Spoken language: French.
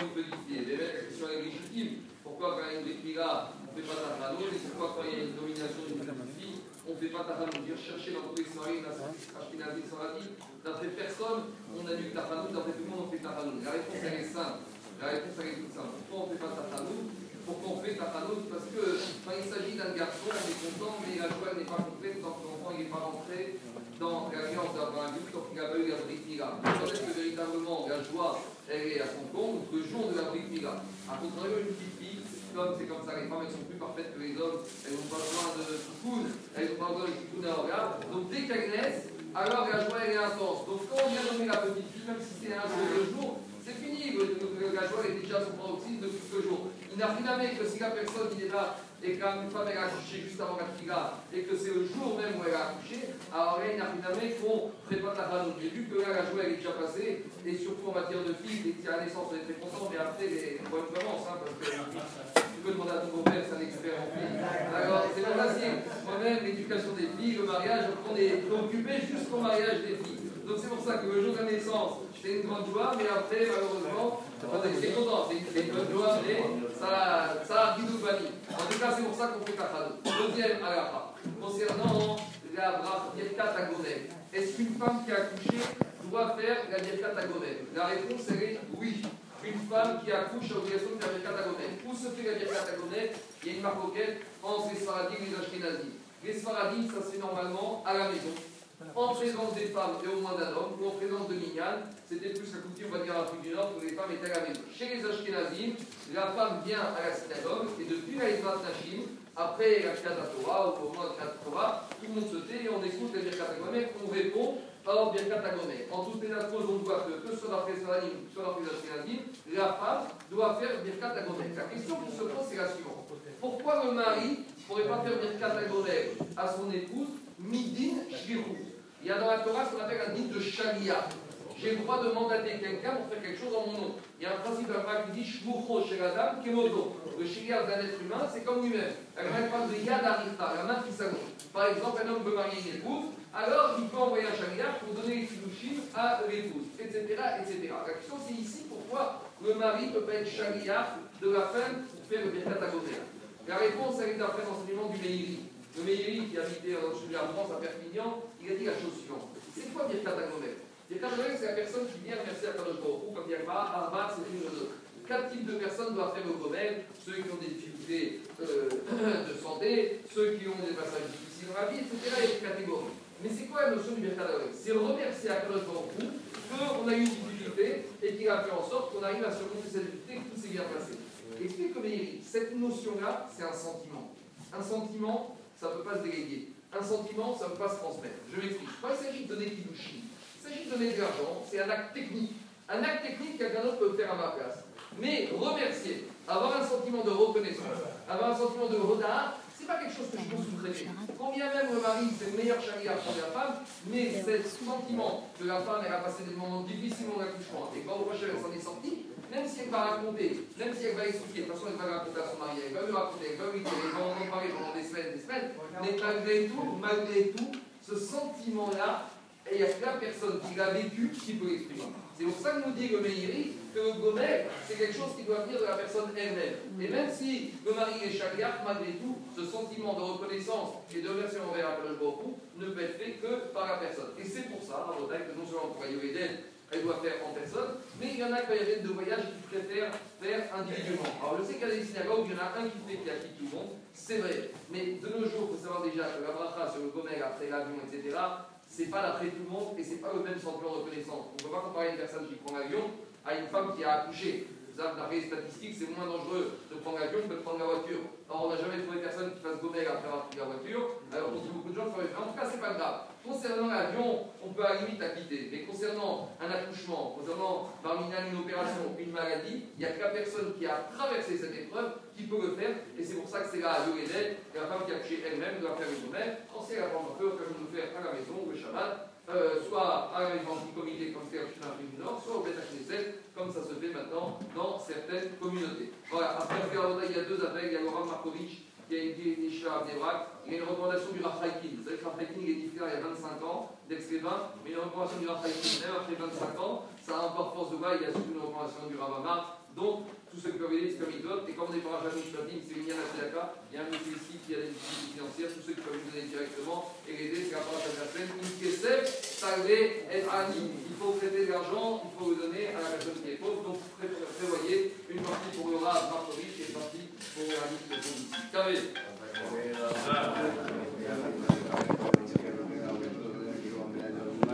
une petite la est légitime. Pourquoi quand il y a une Brit on ne fait pas Tachanout Et pourquoi quand il y a une domination d'une petite fille, on ne fait pas Tachanout Dire chercher dans tous les soirées, Ashkenazi, Saradi, d'après personne, on a du Tachanout, d'après tout le monde, on fait Tachanout. La réponse, elle est simple. La réponse, est toute simple. Pourquoi on ne fait pas Tachanout Pourquoi on fait Tachanout Parce que quand il s'agit d'un garçon, on est content, mais la joie n'est pas complète tant que l'enfant n'est pas rentré dans d'avoir un but, tant qu'il n'a pas eu la. Quand est-ce que véritablement la joie, elle est à son compte Le jour de la Brit Mila. A contrario, une petite fille, comme c'est comme ça, les femmes elles sont plus parfaites que les hommes, elles n'ont pas besoin de soukoun, elles n'ont pas besoin de soukoun à regard. Donc dès qu'elles naissent, alors la joie elle est intense. Donc quand on vient nommer la petite fille, même si c'est un jour, deux jours, c'est fini. La joie est déjà à son paroxysme depuis deux jours. Il n'a rien à que si la personne il est là et qu'une femme elle a accouché juste avant la fila et que c'est le jour même où elle a accouché, alors là, il n'a rien qu'on prépare la ranoute. J'ai vu que là, la joie elle est déjà passée, et surtout en matière de filles, dès qu'il y la naissance, on est très content, mais après, les problèmes commencent, hein, parce que tu peux demander à ton beau-père, c'est un expert en filles. Alors, c'est pas facile. Moi-même, l'éducation des filles, le mariage, on est occupé jusqu'au mariage des filles. Donc c'est pour ça que le jour de la naissance, c'est une grande joie, mais après, malheureusement, c'est content, c'est une bonne joie, mais ça, C'est pour ça qu'on fait kachado. Deuxième alaha, concernant la birkat agonel. Est-ce qu'une femme qui a accouché doit faire la birkat La réponse, elle est oui. Une femme qui accouche a l'obligation de faire la birkat. Où se fait la birkat Il y a une marque entre les Sfaradim et les Ashkenazim. Les Sfaradim, ça se fait normalement à la maison en présence des femmes et au moins d'un homme, ou en présence de Minyan, c'était plus la coutume, on va dire, du Nord, où les femmes étaient à la maison. Chez les Ashkenazim, la femme vient à la synagogue, et depuis la Ezrat Nashim, après la Kriyat Torah, ou au de la Torah, tout le monde se tait et on écoute les Birkat on répond par Birkat En toute les cause, on voit que, que ce soit dans les Sfaradim, soit dans les Ashkenazim, la femme doit faire Birkat La question qui se pose, c'est la suivante. Pourquoi le mari ne pourrait pas faire Birkat à son épouse, Midin Shvirou il a dans la Torah ce qu'on appelle un dit de sharia. J'ai le droit de mandater quelqu'un pour faire quelque chose en mon nom. Il y a un principe de la qui dit Shmucho chez la dame, Kemodo. Le sharia d'un être humain, c'est comme lui-même. Elle parle de Yad la main qui s'allonge. Par exemple, un homme veut marier une épouse, alors il peut envoyer un sharia pour donner les fidushim à l'épouse, etc., etc. La question c'est ici pourquoi le mari ne peut pas être sharia de la femme pour faire le birkat La réponse, elle est d'après l'enseignement du Meiri. Le Meiri qui habitait de la France à Perpignan, il a dit la chose suivante. C'est quoi Birkat Agomel Birkat c'est la personne qui vient remercier à Kadosh Baruch comme il y a pas, Arba, c'est une de Quatre types de personnes doivent faire le Gomel ceux qui ont des difficultés euh, de santé, ceux qui ont des passages difficiles dans la vie, etc. Il y a des catégories. Mais c'est quoi la notion du Birkat C'est remercier à Kadosh Baruch qu'on a eu une difficulté et qu'il a fait en sorte qu'on arrive à surmonter cette difficulté et que tout s'est bien passé. Explique comme cette notion-là, c'est un sentiment. Un sentiment, ça ne peut pas se déléguer. Un sentiment, ça ne peut pas se transmettre. Je m'explique. Quand il s'agit de donner kilouchi, il s'agit de donner de l'argent, c'est un acte technique. Un acte technique quelqu'un d'autre peut faire à ma place. Mais remercier, avoir un sentiment de reconnaissance, avoir un sentiment de rodard, c'est pas quelque chose que je peux sous-traiter. Combien même le mari, c'est le meilleur charia pour la femme, mais ce sentiment que la femme, elle a passé des moments difficiles dans l'accouchement, et quand au prochain, elle s'en est sortie, même si elle va raconter, même si elle va expliquer, de toute façon elle va raconter à son mari, elle va lui raconter, elle va lui dire, elle va en parler pendant des semaines, des semaines, mais malgré tout, malgré tout, ce sentiment-là, il n'y a que la personne qui l'a vécu qui peut l'exprimer. C'est pour ça que nous dit le Meiri que le c'est quelque chose qui doit venir de la personne elle-même. Et même si le mari est chagrin, malgré tout, ce sentiment de reconnaissance et de remerciement envers la ne peut être fait que par la personne. Et c'est pour ça, à que non seulement pour d'aide, elle doit faire en personne, mais il y en a quand il y a de voyage qui préfèrent faire individuellement. Alors je sais a des synagogues, il y en a un qui fait qui acquitte tout le monde, c'est vrai, mais de nos jours, il faut savoir déjà que la bracha sur le gomer après l'avion, etc., c'est pas d'après tout le monde et c'est pas le même sentiment de reconnaissance. On ne peut pas comparer une personne qui prend l'avion à une femme qui a accouché. D'après les statistiques, c'est moins dangereux de prendre l'avion que de prendre la voiture. Or, on n'a jamais trouvé personne qui fasse gomer après avoir pris la voiture. Alors, on beaucoup de gens qui En tout cas, c'est pas grave. Concernant l'avion, on peut à la limite acquitter. Mais concernant un accouchement, concernant parmi une opération, une maladie, il n'y a que la personne qui a traversé cette épreuve qui peut le faire. Et c'est pour ça que c'est là à Yoredel, la femme qui a accouché elle-même doit faire une même Quand c'est la femme peut, comme de faire à la maison, le Shabbat, euh, soit à maison du comité, du Nord, soit au Beth comme ça se fait maintenant dans certaines communautés. Voilà, après il y a deux appels, il y a Laurent Markovitch qui a été des à Abdebrak, il y a une recommandation du Raphaïkin. Vous savez que Raphaïkin est différent il y a 25 ans, d'ex-Lévin, mais une recommandation du Raphaïkin, même après 25 ans, ça a encore force de voix, il y a surtout une recommandation du Ravamar, Donc, tous ceux qui peuvent aider, c'est comme ils. Et comme on est pas jamais Shvatim, c'est une Tzedaka, il y a un monsieur ici qui a des difficultés financières, tous ceux qui peuvent nous donner directement et l'aider, c'est la parole de la semaine. Une kesef, salvé, et ani. Il faut traiter de l'argent, il faut le donner à la personne qui est pauvre. Donc, prévoyez